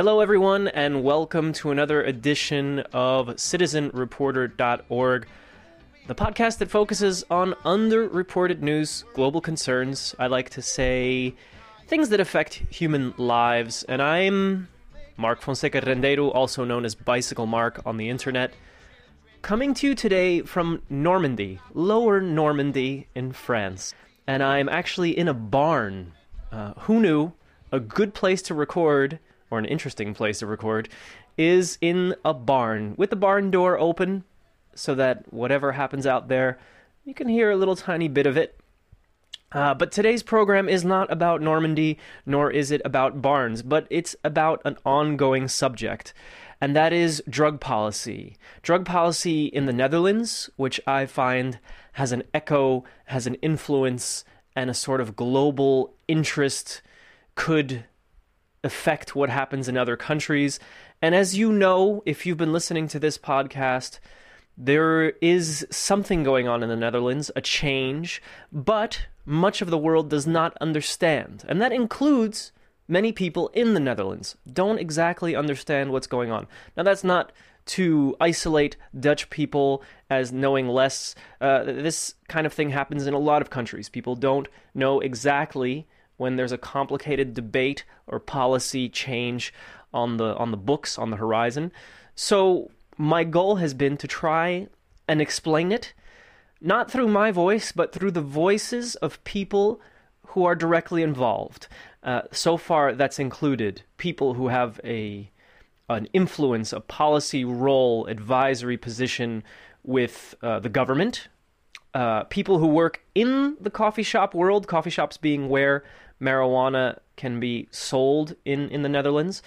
Hello, everyone, and welcome to another edition of CitizenReporter.org, the podcast that focuses on underreported news, global concerns. I like to say things that affect human lives, and I'm Mark Fonseca Rendeiro, also known as Bicycle Mark on the internet, coming to you today from Normandy, Lower Normandy in France. And I'm actually in a barn. Uh, who knew? A good place to record or an interesting place to record, is in a barn with the barn door open so that whatever happens out there, you can hear a little tiny bit of it. Uh, but today's program is not about Normandy, nor is it about barns, but it's about an ongoing subject, and that is drug policy. Drug policy in the Netherlands, which I find has an echo, has an influence, and a sort of global interest, could affect what happens in other countries. And as you know, if you've been listening to this podcast, there is something going on in the Netherlands, a change, but much of the world does not understand. And that includes many people in the Netherlands don't exactly understand what's going on. Now, that's not to isolate Dutch people as knowing less. Uh, this kind of thing happens in a lot of countries. People don't know exactly when there's a complicated debate or policy change on the on the books on the horizon. So my goal has been to try and explain it not through my voice but through the voices of people who are directly involved. Uh, so far, that's included people who have a an influence, a policy role, advisory position with uh, the government, uh, people who work in the coffee shop world, coffee shops being where marijuana can be sold in, in the Netherlands.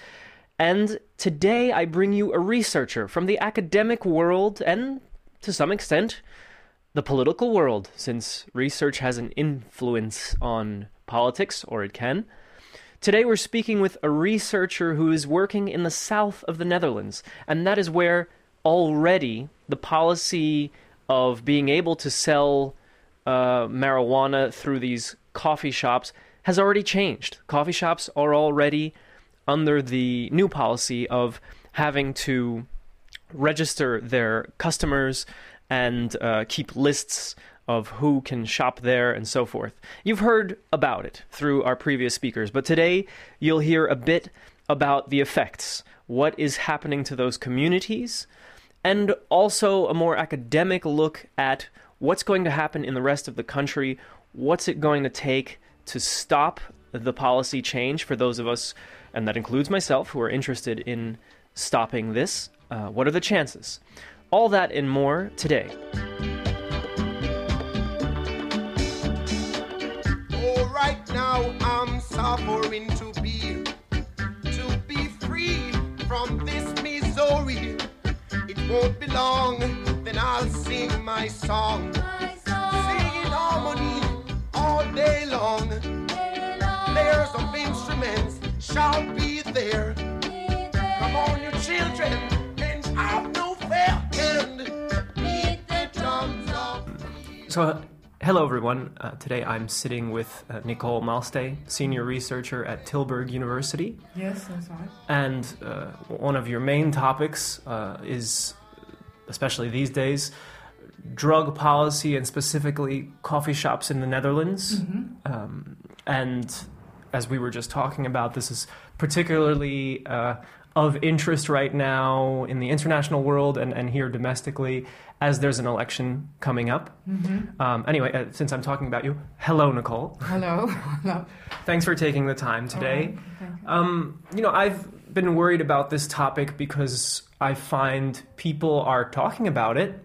And today I bring you a researcher from the academic world and, to some extent, the political world, since research has an influence on politics, or it can. Today we're speaking with a researcher who is working in the south of the Netherlands, and that is where already the policy of being able to sell uh, marijuana through these coffee shops has already changed. Coffee shops are already under the new policy of having to register their customers and uh, keep lists of who can shop there and so forth. You've heard about it through our previous speakers, but today you'll hear a bit about the effects, what is happening to those communities, and also a more academic look at what's going to happen in the rest of the country, what's it going to take to stop the policy change for those of us, and that includes myself, who are interested in stopping this? Uh, what are the chances? All that and more today. Oh, right now I'm suffering to be, to be free from this misery. It won't be long, then I'll sing my song. Singing harmony all day long. Players of instruments shall be there. Come on, you children, and have no fear. And beat the drums So, uh, hello everyone. Uh, today I'm sitting with uh, Nicole Maalsté, senior researcher at Tilburg University. Yes, that's right. And uh, one of your main topics uh, is, especially these days, drug policy and specifically coffee shops in the Netherlands. Um, and as we were just talking about, this is particularly uh, of interest right now in the international world and, and here domestically as there's an election coming up. Um, anyway, uh, since I'm talking about you, hello, Nicole. Hello. Hello. Thanks for taking the time today. All right, you. Um, you know, I've been worried about this topic because I find people are talking about it,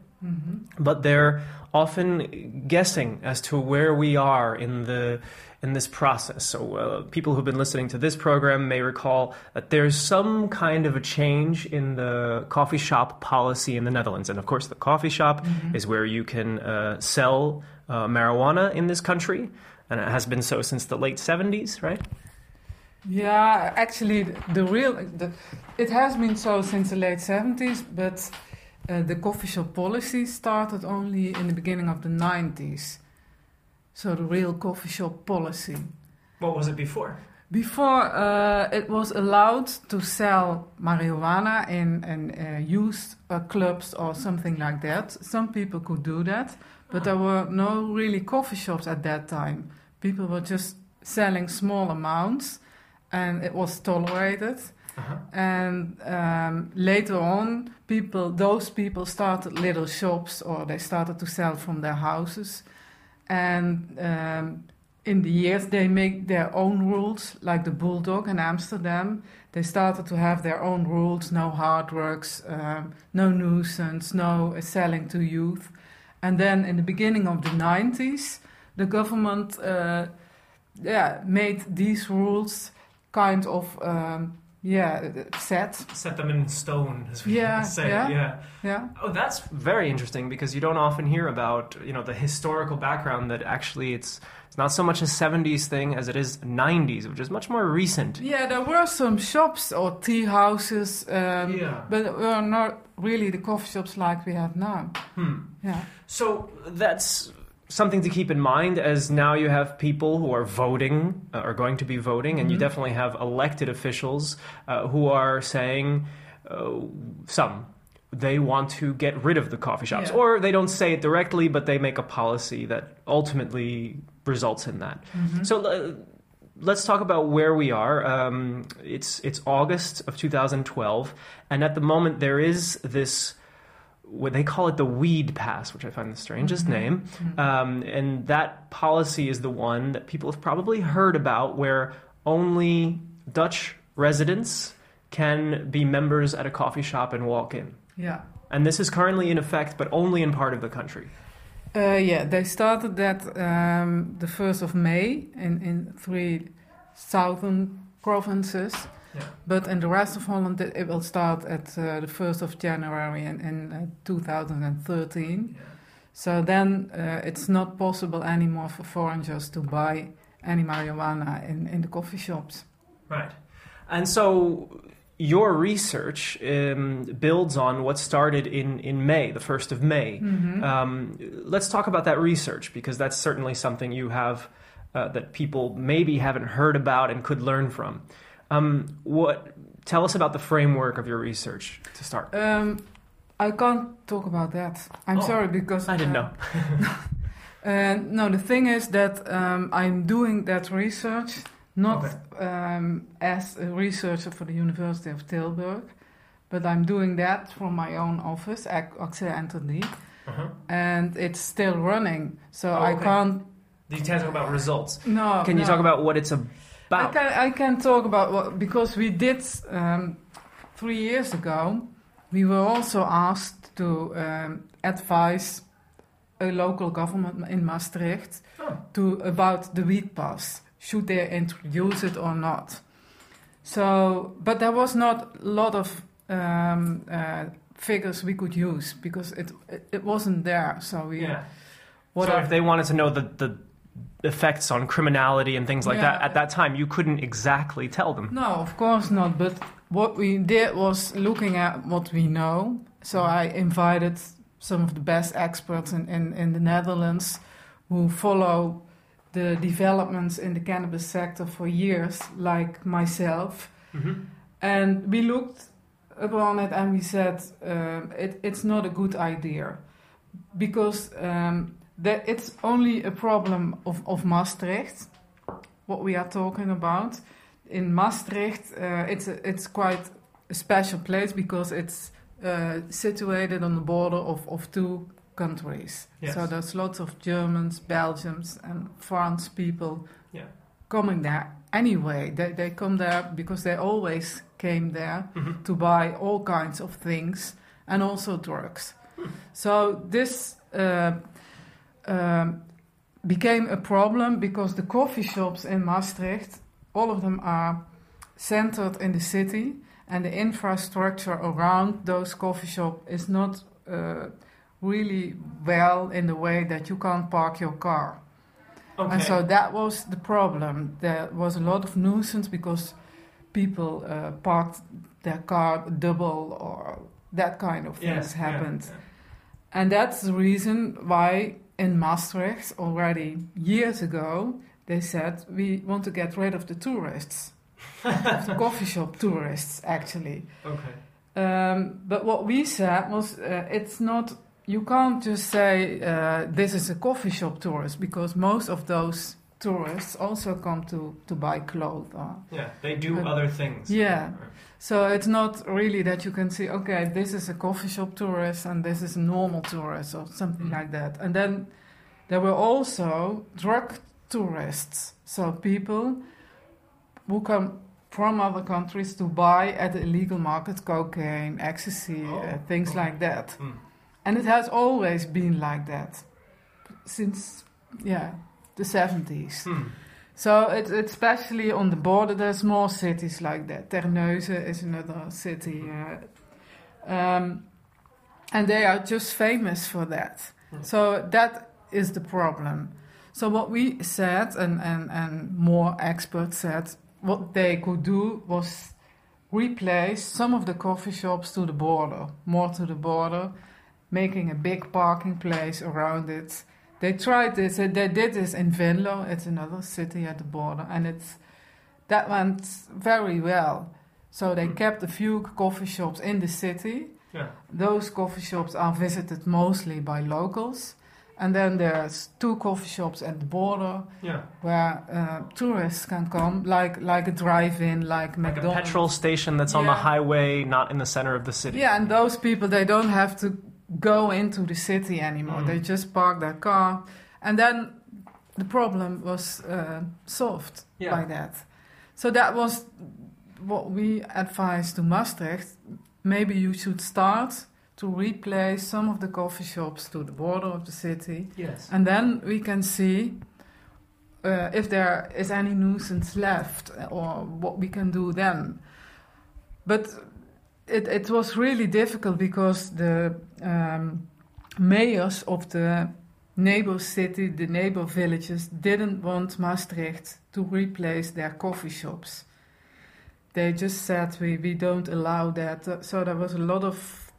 but they're often guessing as to where we are in the in this process. So, uh, people who've been listening to this program may recall that there's some kind of a change in the coffee shop policy in the Netherlands, and of course, the coffee shop is where you can uh, sell uh, marijuana in this country, and it has been so since the late 70s, right? Yeah, actually, the real the, it has been so since the late seventies, but uh, the coffee shop policy started only in the beginning of the nineties. So the real coffee shop policy. What was it before? Before uh, it was allowed to sell marijuana in, in uh, youth uh, clubs or something like that. Some people could do that, but there were no really coffee shops at that time. People were just selling small amounts, and it was tolerated. Uh-huh. And um, later on, people, those people started little shops, or they started to sell from their houses. And um, in the years, they make their own rules, like the Bulldog in Amsterdam. They started to have their own rules: no hard works, um, no nuisance, no selling to youth. And then, in the beginning of the 90s, the government, uh, yeah, made these rules kind of um, yeah set Set them in stone. as we Yeah, say. yeah. yeah. yeah Oh, that's very interesting because you don't often hear about you know the historical background that actually it's it's not so much a 70s thing as it is 90s, which is much more recent. yeah there were some shops or tea houses um, Yeah. but were not really the coffee shops like we have now Hmm. yeah So that's something to keep in mind as now you have people who are voting, uh, are going to be voting, and you Mhm. definitely have elected officials uh, who are saying uh, some. They want to get rid of the coffee shops, Yeah. or they don't say it directly, but they make a policy that ultimately results in that. Mhm. So let's talk about where we are. Um, it's it's August of 2012, and at the moment there is this. What they call it the weed pass, which I find the strangest Mhm. name, Mhm. um, and that policy is the one that people have probably heard about, where only Dutch residents can be members at a coffee shop and walk in. yeah And this is currently in effect, but only in part of the country. Uh, yeah, they started that um, the 1st of May in, in three southern provinces. Yeah. But in the rest of Holland, it, it will start at uh, the 1st of January in, in uh, 2013. So then uh, it's not possible anymore for foreigners to buy any marijuana in, in the coffee shops. Right. And so your research um, builds on what started in, in May, the 1st of May. Mhm. Um, let's talk about that research because that's certainly something you have uh, that people maybe haven't heard about and could learn from. Um, what? Tell us about the framework of your research to start. Um, I can't talk about that. I'm Oh, sorry because I didn't uh, know. Uh, no, the thing is that um, I'm doing that research not um, as a researcher for the University of Tilburg, but I'm doing that from my own office, Accès Interdit, Uh-huh. and it's still running. So Oh, I can't. You can't talk about results. No. Can you talk about what it's I can, I can talk about what because we did um, three years ago. We were also asked to um, advise a local government in Maastricht Oh. to about the wheat pass. Should they introduce it or not? So, but there was not a lot of um, uh, figures we could use because it it, it wasn't there. So we Yeah. what so if they wanted to know the, the effects on criminality and things like that at that time, you couldn't exactly tell them. No, of course not. But what we did was looking at what we know. So I invited some of the best experts in, in, in the Netherlands who follow the developments in the cannabis sector for years, like myself. Mm-hmm. And we looked upon it and we said um, it, it's not a good idea because um, that it's only a problem of, of Maastricht, what we are talking about. In Maastricht, uh, it's, a, it's quite a special place because it's uh, situated on the border of, of two countries. Yes. So there's lots of Germans, Belgians, and France people Yeah. coming there anyway. They, they come there because they always came there Mm-hmm. to buy all kinds of things and also drugs. So this uh, um, became a problem because the coffee shops in Maastricht, all of them are centered in the city, and the infrastructure around those coffee shops is not uh, really well in the way that you can't park your car. Okay. And so that was the problem. There was a lot of nuisance because people uh, parked their car double or that kind of things Yes, yeah, happened. yeah. And that's the reason why in Maastricht already years ago they said we want to get rid of the tourists, of the coffee shop tourists, actually. Okay. Um, but what we said was, uh, it's not. You can't just say uh, this is a coffee shop tourist because most of those tourists also come to to buy clothes. Or, Yeah, they do other things. Yeah. so it's not really that you can see, okay, this is a coffee shop tourist and this is a normal tourist or something Mm. like that. And then there were also drug tourists, so people who come from other countries to buy at the illegal market cocaine, ecstasy, Oh, uh, things okay. like that. Mm. And it has always been like that since, yeah, the 70s. Hmm. So it's especially on the border, there's more cities like that. Terneuzen is another city. Uh, um, and they are just famous for that. Hmm. So that is the problem. So what we said, and, and, and more experts said, what they could do was replace some of the coffee shops to the border, more to the border, making a big parking place around it. They tried this. They did this in Venlo. It's another city at the border, and it's that went very well. So they Hmm. kept a few coffee shops in the city. Yeah. Those coffee shops are visited mostly by locals, and then there's two coffee shops at the border Yeah. where uh, tourists can come, like like a drive-in, like Like a petrol station that's on the highway, not in the center of the city. Yeah, and those people they don't have to go into the city anymore. Mm. They just park their car, and then the problem was uh, solved Yeah. by that. So that was what we advised to Maastricht. Maybe you should start to replace some of the coffee shops to the border of the city, Yes. and then we can see. Uh, if there is any nuisance left, or what we can do then. But it, it was really difficult because the um, mayors of the neighbor city, the neighbor villages, didn't want Maastricht to replace their coffee shops. They just said we, we don't allow that. Uh, So there was a lot of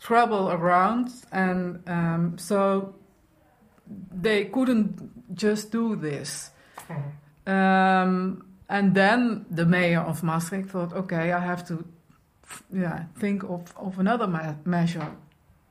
trouble around, and um, so they couldn't just do this. Um, and then the mayor of Maastricht thought, okay, I have to yeah, think of, of another me- measure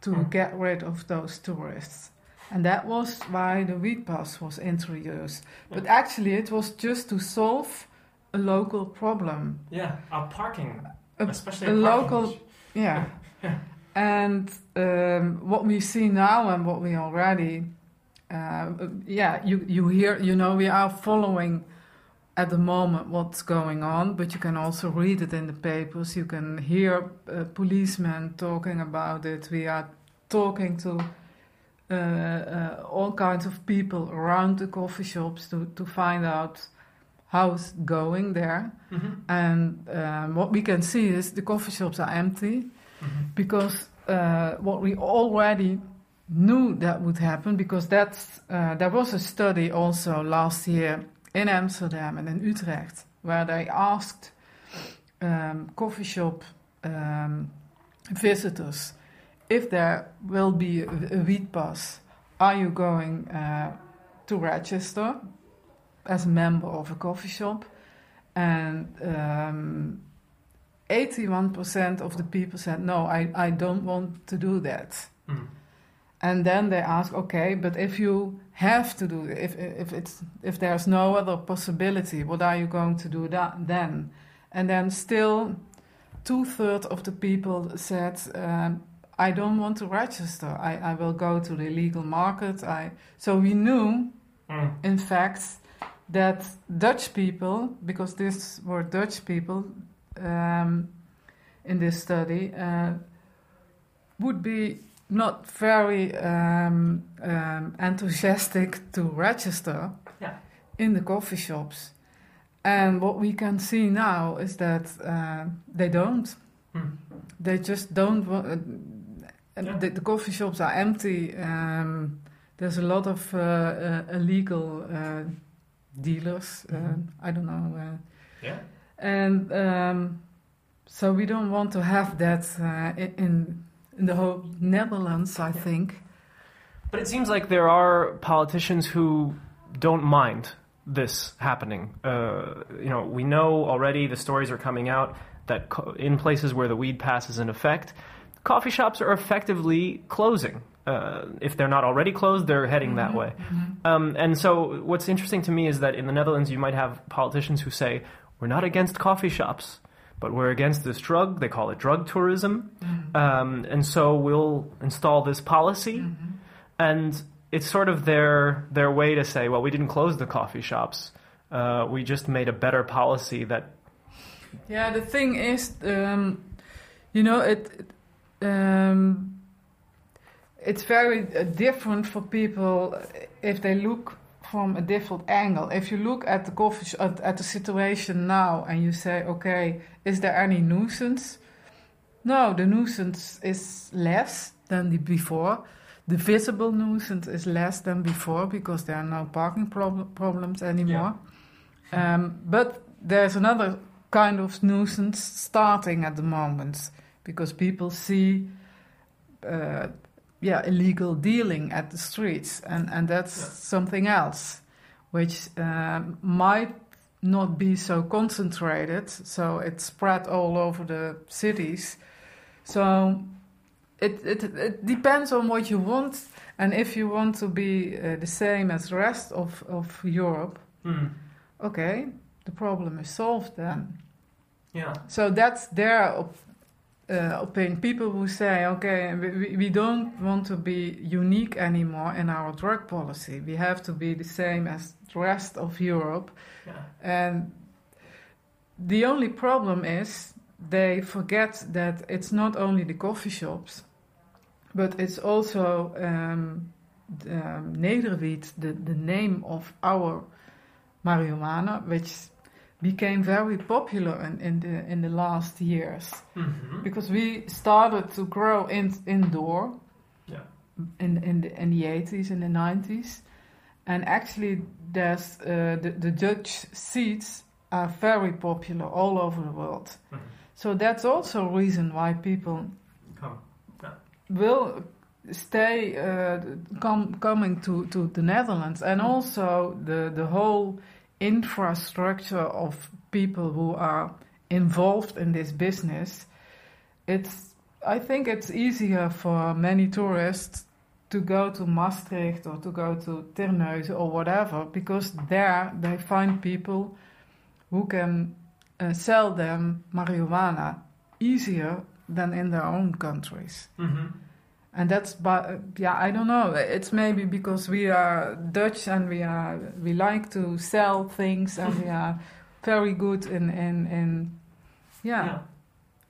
to Hmm. get rid of those tourists. And that was why the weed pass was introduced. But actually, it was just to solve a local problem. Yeah. Uh, parking, A- especially a a parking local- issue. Yeah. Yeah. And um, what we see now and what we already, uh, yeah, you, you hear, you know, we are following at the moment what's going on, but you can also read it in the papers. You can hear uh, policemen talking about it. We are talking to uh, uh, all kinds of people around the coffee shops to, to find out how it's going there. Mhm. And um, what we can see is the coffee shops are empty Mhm. because uh, what we already knew that would happen because that's uh, there was a study also last year in Amsterdam and in Utrecht where they asked um, coffee shop um, visitors if there will be a, a weed pass. Are you going uh, to register as a member of a coffee shop? And um, 81% of the people said no I, I don't want to do that. Mm. and then they ask okay but if you have to do if, if it's if there's no other possibility what are you going to do that then? And then still two-thirds of the people said um, i don't want to register. I, I will go to the legal market. I, so we knew Mm. in fact that Dutch people, because these were Dutch people um, in this study, uh, would be not very um, um, enthusiastic to register Yeah. in the coffee shops. And what we can see now is that uh, they don't. Mm. They just don't. Uh, Yeah. the, the coffee shops are empty. Um, there's a lot of uh, uh, illegal uh, dealers. Uh, Mhm. I don't know. Uh, Yeah. and um, so we don't want to have that uh, in, in the whole Netherlands. I think. But it seems like there are politicians who don't mind this happening. Uh, you know, we know already the stories are coming out that co- in places where the weed pass is in effect, coffee shops are effectively closing. Uh, if they're not already closed, they're heading that way. Um, and so, what's interesting to me is that in the Netherlands, you might have politicians who say, "We're not against coffee shops." But we're against this drug. They call it drug tourism. Um, and so we'll install this policy. And it's sort of their, their way to say, well, we didn't close the coffee shops. Uh, we just made a better policy that Yeah, the thing is, um, you know, it, it, um, it's very different for people if they look from a different angle. If you look at the coffee at, at the situation now and you say, okay, is there any nuisance? No, the nuisance is less than the before. The visible nuisance is less than before because there are no parking prob- problems anymore. Um, but there's another kind of nuisance starting at the moment because people see, uh, yeah, illegal dealing at the streets, and and that's Yeah. something else, which um, might not be so concentrated, so it's spread all over the cities. So it it, it depends on what you want, and if you want to be uh, the same as the rest of of Europe, okay, the problem is solved then. yeah. So that's their op- uh, opinion. People who say, okay, we- we, don't want to be unique anymore in our drug policy. We have to be the same as the rest of Europe. Yeah. And the only problem is they forget that it's not only the coffee shops, but it's also um, the, um, Nederwiet, the, the name of our marijuana, which became very popular in, in the in the last years Mm-hmm. because we started to grow in, indoor Yeah. in in the, in the 80s and the 90s and actually there's uh, the, the Dutch seeds are very popular all over the world Mhm. so that's also a reason why people Come. will stay uh, com- coming to, to the Netherlands and also the, the whole infrastructure of people who are involved in this business it's I think it's easier for many tourists to go to Maastricht or to go to Terneuzen or whatever because there they find people who can uh, sell them marijuana easier than in their own countries. Mm-hmm. And that's, but yeah, I don't know. It's maybe because we are Dutch and we are we like to sell things and we are very good in in in yeah, yeah.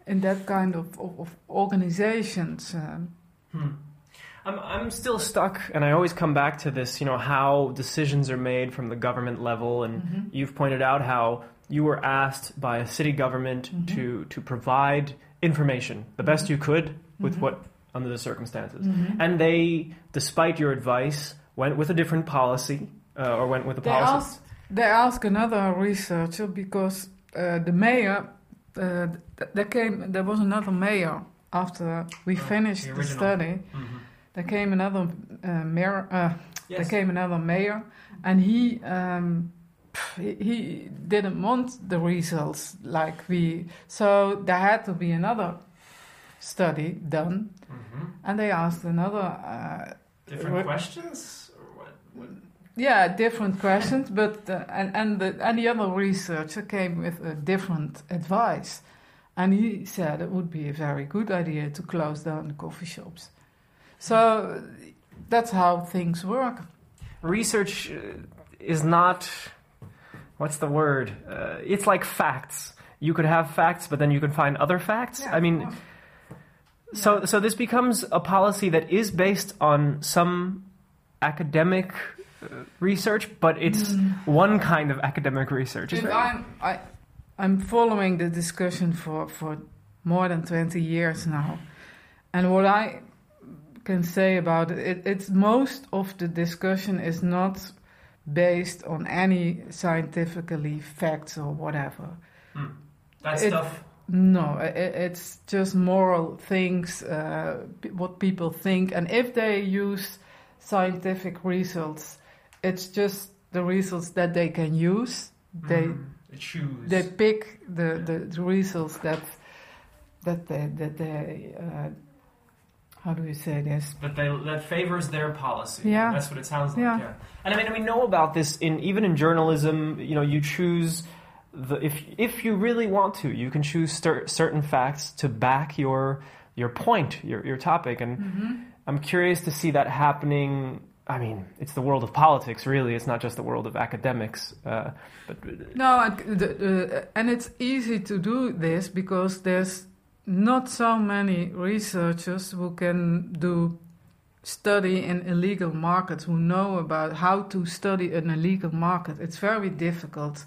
in that kind of of, of organizations. Um, Hmm. I'm, I'm still stuck, and I always come back to this, you know, how decisions are made from the government level. And Mhm. you've pointed out how you were asked by a city government Mhm. to, to provide information the best you could with Mhm. what, under the circumstances. Mhm. And they, despite your advice, went with a different policy, uh, or went with a They policy. asked, they asked another researcher because uh, the mayor, uh, there came, there was another mayor after we Oh, finished the the, original. study. Mhm. There came another uh, mayor. Uh, Yes. There came another mayor, and he, um, he he didn't want the results like we. So there had to be another study done, Mhm. and they asked another. Uh, Different What- questions? Or what? what? Yeah, different questions, but uh, and and the and the other researcher came with a different advice, and he said it would be a very good idea to close down the coffee shops. So that's how things work. research uh, is not what's the word uh, it's like facts you could have facts but then you can find other facts i mean so so this becomes a policy that is based on some academic uh, research but it's one kind of academic research It's- I'm I, I'm following the discussion for for more than twenty years now, and what I can say about it, it it's most of the discussion is not based on any scientifically facts or whatever. Hmm. that it- stuff No, it's just moral things, uh, what people think, and if they use scientific results, it's just the results that they can use. They Mm. choose. they pick the, the, the results that that they that they uh, how do you say this? that they that favors their policy. Yeah. that's what it sounds like. Yeah. Yeah. and I mean, we know about this in even in journalism. You know, you choose the if if you really want to, you can choose cer- certain facts to back your your point, your your topic, and I'm curious to see that happening. I mean, it's the world of politics, really. It's not just the world of academics. Uh, but No, and, the, and it's easy to do this because there's not so many researchers who can do study in illegal markets who know about how to study an illegal market. It's very difficult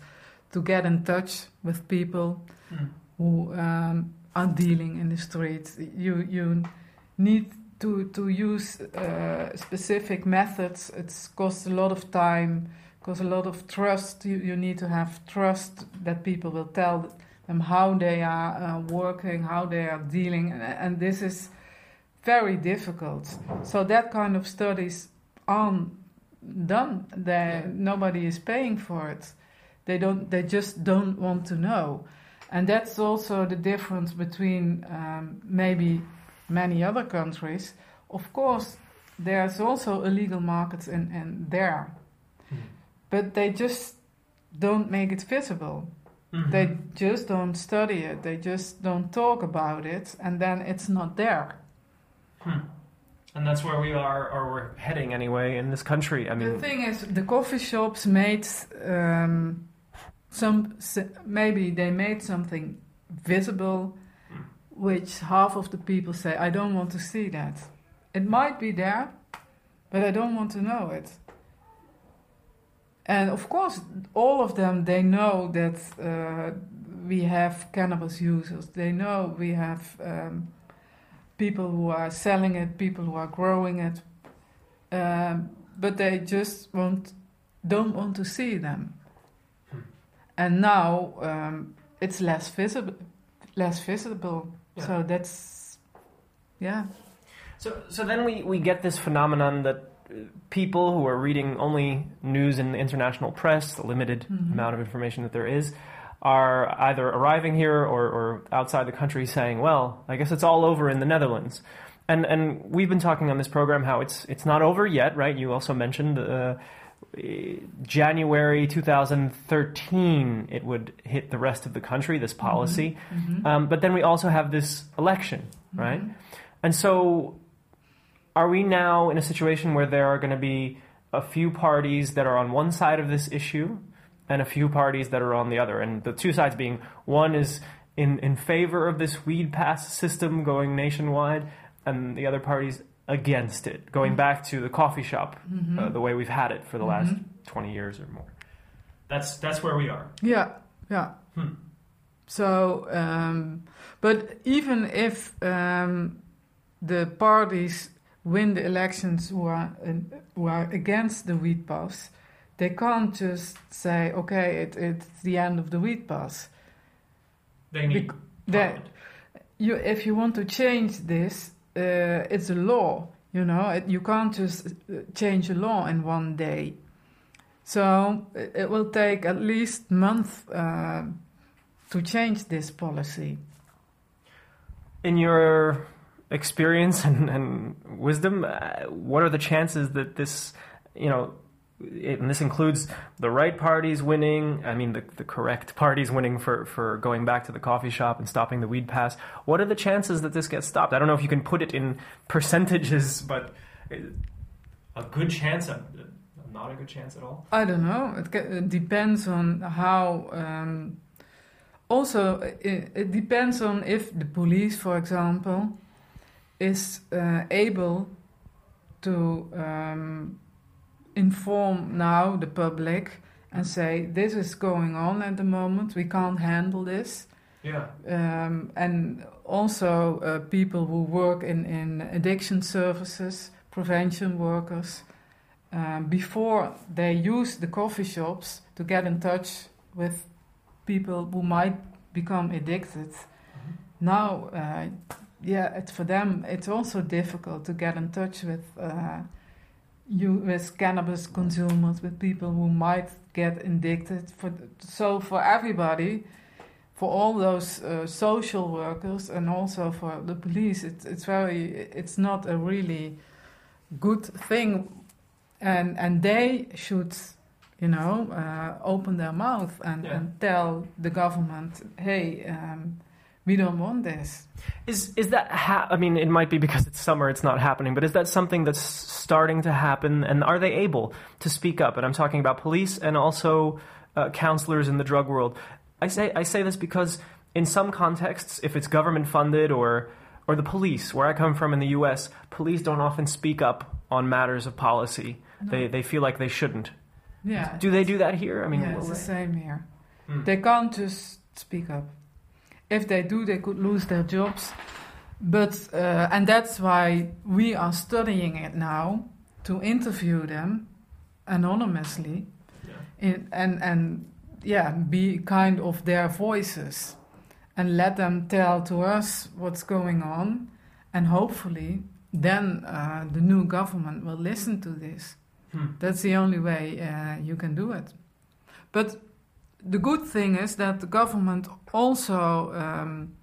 to get in touch with people Hmm. who um, are dealing in the streets. You you need to to use uh, specific methods. It costs a lot of time, costs a lot of trust. You you need to have trust that people will tell them how they are uh, working, how they are dealing, and, and this is very difficult. So that kind of studies aren't done. They, nobody is paying for it. They don't. They just don't want to know, and that's also the difference between um, maybe many other countries. Of course, there's also illegal markets in, in there, but they just don't make it visible. Mhm. They just don't study it. They just don't talk about it, and then it's not there. Hmm. And that's where we are, or we're heading anyway, in this country. I mean, the thing is, the coffee shops made um, some. Maybe they made something visible, which half of the people say, "I don't want to see that." It might be there, but I don't want to know it. And of course, all of them they know that uh, we have cannabis users. They know we have um, people who are selling it, people who are growing it, um, but they just won't don't want to see them. And now um, it's less visible, less visible. Yeah. So that's yeah. So, so then we, we get this phenomenon that uh, people who are reading only news in the international press, the limited Mhm. amount of information that there is, are either arriving here or, or outside the country saying, well, I guess it's all over in the Netherlands. And, and we've been talking on this program how it's, it's not over yet, right? You also mentioned uh, January 2013, it would hit the rest of the country, this policy. Mhm. Um, but then we also have this election, right? Mhm. And so, are we now in a situation where there are going to be a few parties that are on one side of this issue and a few parties that are on the other? And the two sides being one is in, in favor of this weed pass system going nationwide, and the other party's against it, going back to the coffee shop Mhm. uh, the way we've had it for the last Mhm. 20 years or more. That's, that's where we are. Yeah, yeah. Hmm. So, um, but even if um, the parties win the elections who are in, who are against the wheat pass, they can't just say, "Okay, it, it's the end of the wheat pass." They need They, you, if you want to change this, uh, it's a law. You know, it, you can't just uh, change a law in one day. So it, it will take at least month uh, to change this policy. In your experience and, and wisdom, uh, what are the chances that this, you know, and this includes the right parties winning, I mean, the, the correct parties winning for, for going back to the coffee shop and stopping the weed pass. What are the chances that this gets stopped? I don't know if you can put it in percentages, but a good chance, a, not a good chance at all. I don't know. It, it depends on how. Um, also, it, it depends on if the police, for example, is uh, able to um, inform now the public and say this is going on at the moment. We can't handle this. Yeah. Um, and also uh, people who work in, in addiction services, prevention workers, um, before they use the coffee shops to get in touch with people who might become addicted. Now, uh, yeah, it's for them. It's also difficult to get in touch with uh, you with cannabis consumers, with people who might get addicted. For so for everybody, for all those uh, social workers and also for the police, it's it's very it's not a really good thing, and and they should. You know, uh, open their mouth and, Yeah. and tell the government, "Hey, um, we don't want this." Is is that? Ha- I mean, it might be because it's summer, it's not happening. But is that something that's starting to happen? And are they able to speak up? And I'm talking about police and also uh, counselors in the drug world. I say I say this because in some contexts, if it's government funded or or the police, where I come from in the U.S., police don't often speak up on matters of policy. They they feel like they shouldn't. Yeah. Do they do that here? I mean, yeah, it's the same here. Hmm. They can't just speak up. If they do, they could lose their jobs. But uh, and that's why we are studying it now to interview them anonymously, in, and and yeah, be kind of their voices, and let them tell to us what's going on, and hopefully then uh, the new government will listen to this. Hmm. That's the only way uh, you can do it. But the good thing is that the government also um,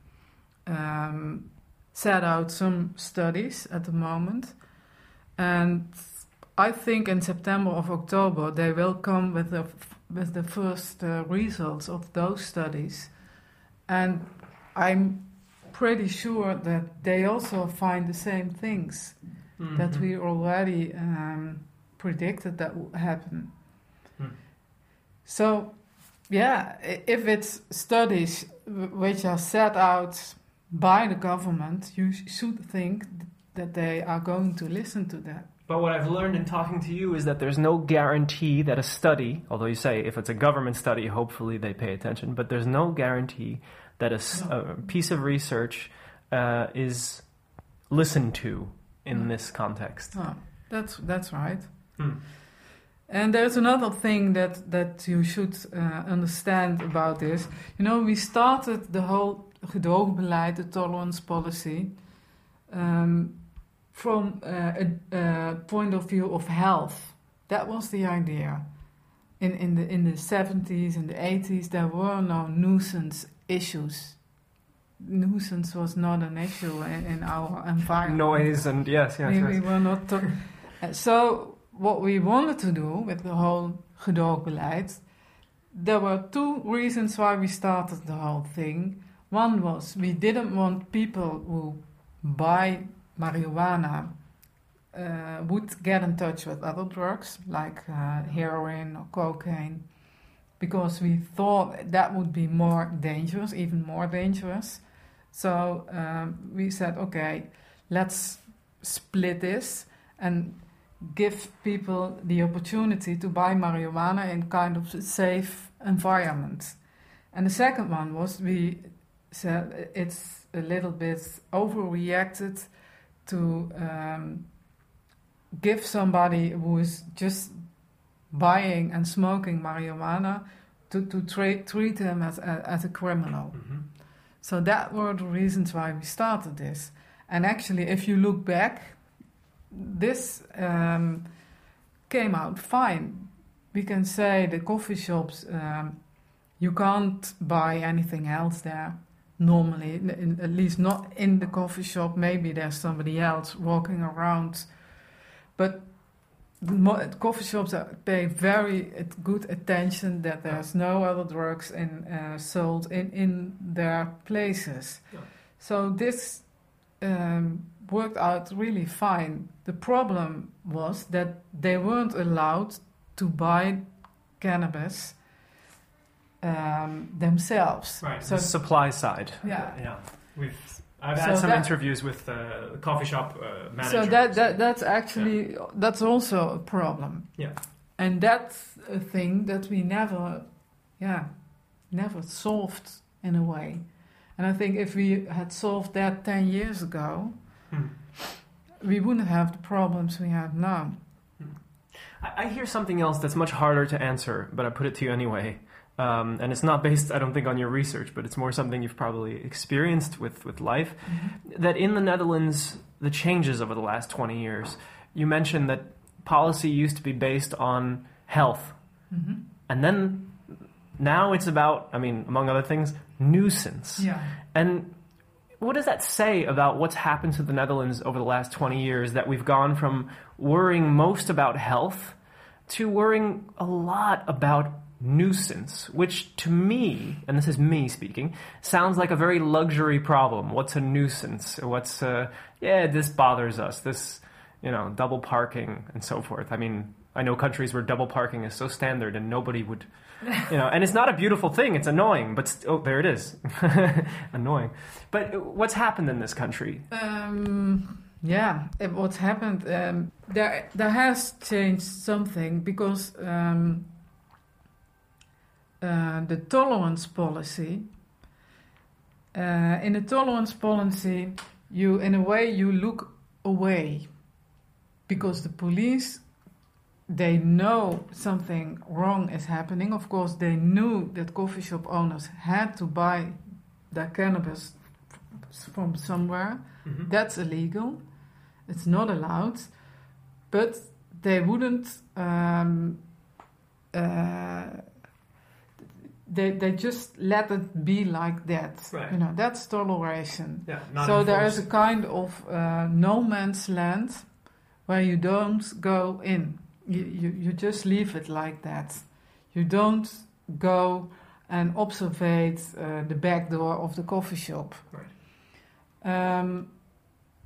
um, set out some studies at the moment, and I think in September or October they will come with the with the first uh, results of those studies, and I'm pretty sure that they also find the same things Mm-hmm. that we already um, predicted that would happen. Hmm. So, yeah, if it's studies which are set out by the government, you should think that they are going to listen to that. But what I've learned in talking to you is that there's no guarantee that a study, although you say if it's a government study, hopefully they pay attention, but there's no guarantee that a, No. a piece of research uh, is listened to in Mm. this context. Oh, that's that's right. Hmm. And there's another thing that that you should uh, understand about this. You know, we started the whole gedoogbeleid, the tolerance policy, um, from uh, a, a point of view of health. That was the idea. In in the in the 70s and the 80s, there were no nuisance issues. Nuisance was not an issue in, in our environment. Noise and yes, yes, we, yes. we were not. To- so what we wanted to do with the whole gedoogbeleid, there were two reasons why we started the whole thing. One was we didn't want people who buy marijuana uh, would get in touch with other drugs like uh, heroin or cocaine, because we thought that would be more dangerous, even more dangerous. So um, we said, okay, let's split this and give people the opportunity to buy marijuana in kind of a safe environment. And the second one was we said it's a little bit overreacted to um, give somebody who is just buying and smoking marijuana to, to tra- treat him as, as a criminal. Mhm. So that were the reasons why we started this. And actually, if you look back, this um, came out fine. We can say the coffee shops, um, you can't buy anything else there normally, in- at least not in the coffee shop. Maybe there's somebody else walking around. But coffee shops pay very good attention that there's no other drugs in, uh, sold in, in their places. Yeah. So this um, worked out really fine. The problem was that they weren't allowed to buy cannabis um, themselves. Right. So the supply side. Yeah. Yeah. We've. I've So had some that- interviews with uh, coffee shop uh, managers. So that, that that's actually that's also a problem. Yeah. And that's a thing that we never, yeah, never solved in a way. And I think if we had solved that ten years ago, Hmm. we wouldn't have the problems we have now. I, I hear something else that's much harder to answer, but I put it to you anyway. Um, and it's not based, I don't think, on your research, but it's more something you've probably experienced with, with life. That in the Netherlands, the changes over the last 20 years, you mentioned that policy used to be based on health, and then now it's about, I mean, among other things, nuisance. Yeah. And what does that say about what's happened to the Netherlands over the last 20 years that we've gone from worrying most about health to worrying a lot about nuisance, which to me, and this is me speaking, sounds like a very luxury problem. What's a nuisance? What's, uh, yeah, this bothers us. This, you know, double parking and so forth. I mean, I know countries where double parking is so standard and nobody would, you know, and it's not a beautiful thing. It's annoying, but st- oh, there it is, annoying. But what's happened in this country? Um, yeah, what's happened? Um, there, there has changed something because um, uh, the tolerance policy. Uh, in the tolerance policy, you, in a way, you look away because the police they know something wrong is happening. Of course, they knew that coffee shop owners had to buy their cannabis from somewhere. That's illegal. It's not allowed. But they wouldn't. Um, uh, they they just let it be like that. Right. You know that's toleration. Yeah, so there is a kind of uh, no man's land where you don't go in. You, you you just leave it like that. You don't go and observe uh, the back door of the coffee shop. Um,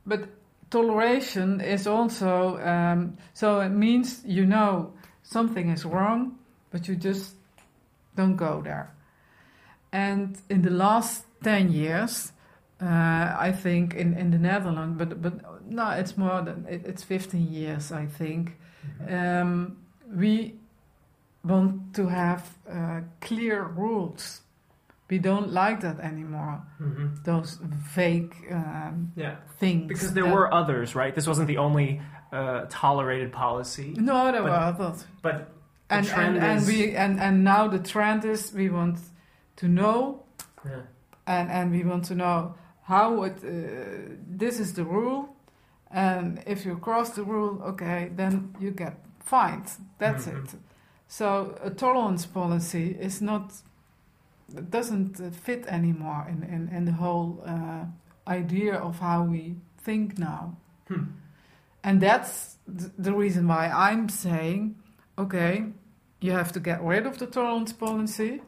but toleration is also um, so it means you know something is wrong, but you just don't go there. And in the last ten years, uh, I think in, in the Netherlands, but but no, it's more than it, it's fifteen years. I think um, we want to have uh, clear rules. We don't like that anymore. Those vague um, Yeah, things. because there that- were others, right? This wasn't the only uh, tolerated policy, no, there but- were others. but And and, and is we and, and now the trend is we want to know Yeah. and and we want to know how it. Uh, this is the rule, and if you cross the rule, okay, then you get fined. That's Mhm. it. So a tolerance policy is not doesn't fit anymore in in, in the whole uh, idea of how we think now. Hmm. And that's th- the reason why I'm saying, okay, you have to get rid of the tolerance policy,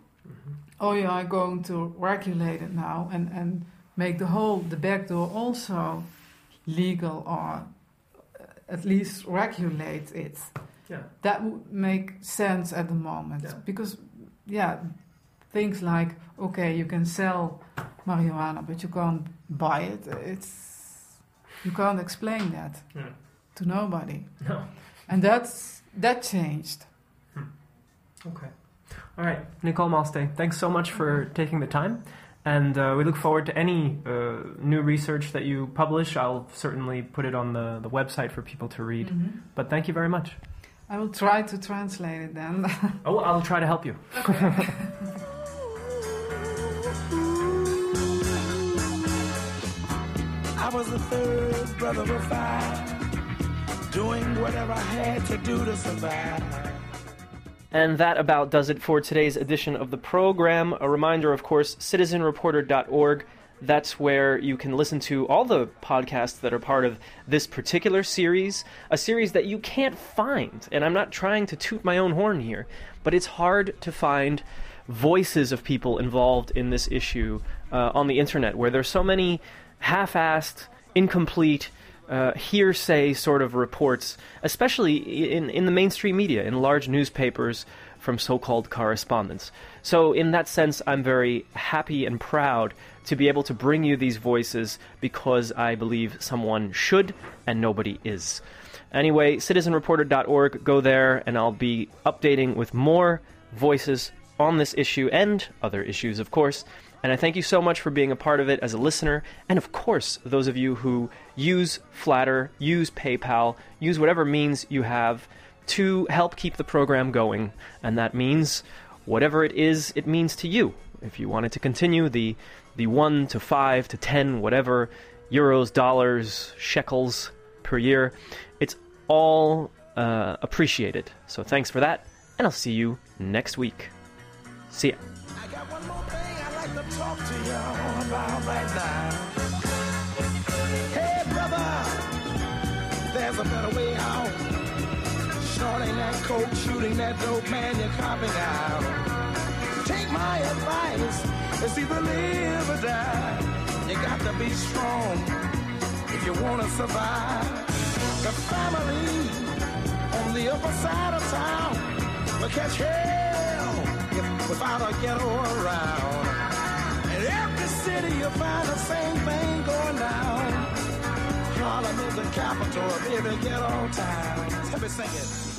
or you are going to regulate it now and, and make the whole, the back door also legal or uh, at least regulate it. Yeah. That would make sense at the moment. Yeah. Because, yeah, things like, okay, you can sell marijuana, but you can't buy it. It's, you can't explain that Yeah. to nobody. No. And that's that changed. Okay. All right, Nicole Maalsté, thanks so much for taking the time. And uh, we look forward to any uh, new research that you publish. I'll certainly put it on the, the website for people to read. But thank you very much. I will try to translate it then. Oh, I'll try to help you. I was the third brother of five, doing whatever I had to do to survive. And that about does it for today's edition of the program. A reminder, of course, citizenreporter.org. That's where you can listen to all the podcasts that are part of this particular series, a series that you can't find. And I'm not trying to toot my own horn here, but it's hard to find voices of people involved in this issue uh, on the internet, where there's so many half assed, incomplete, uh, hearsay sort of reports, especially in, in the mainstream media, in large newspapers from so called correspondents. So, in that sense, I'm very happy and proud to be able to bring you these voices because I believe someone should and nobody is. Anyway, citizenreporter.org, go there and I'll be updating with more voices on this issue and other issues, of course. And I thank you so much for being a part of it as a listener. And of course, those of you who use Flattr, use PayPal, use whatever means you have to help keep the program going. And that means whatever it is it means to you. If you wanted to continue the the 1 to 5 to 10 whatever euros, dollars, shekels per year, it's all uh, appreciated. So thanks for that, and I'll see you next week. See ya. Talk to y'all about right now. Hey, brother, there's a better way out. Snorting that coke, shooting that dope, man, you're copping out. Take my advice, it's either live or die. You got to be strong if you want to survive. The family on the upper side of town will catch hell if, without a ghetto around. Every city you'll find the same thing going down. Harlem is the capital of every ghetto town. Let me sing it.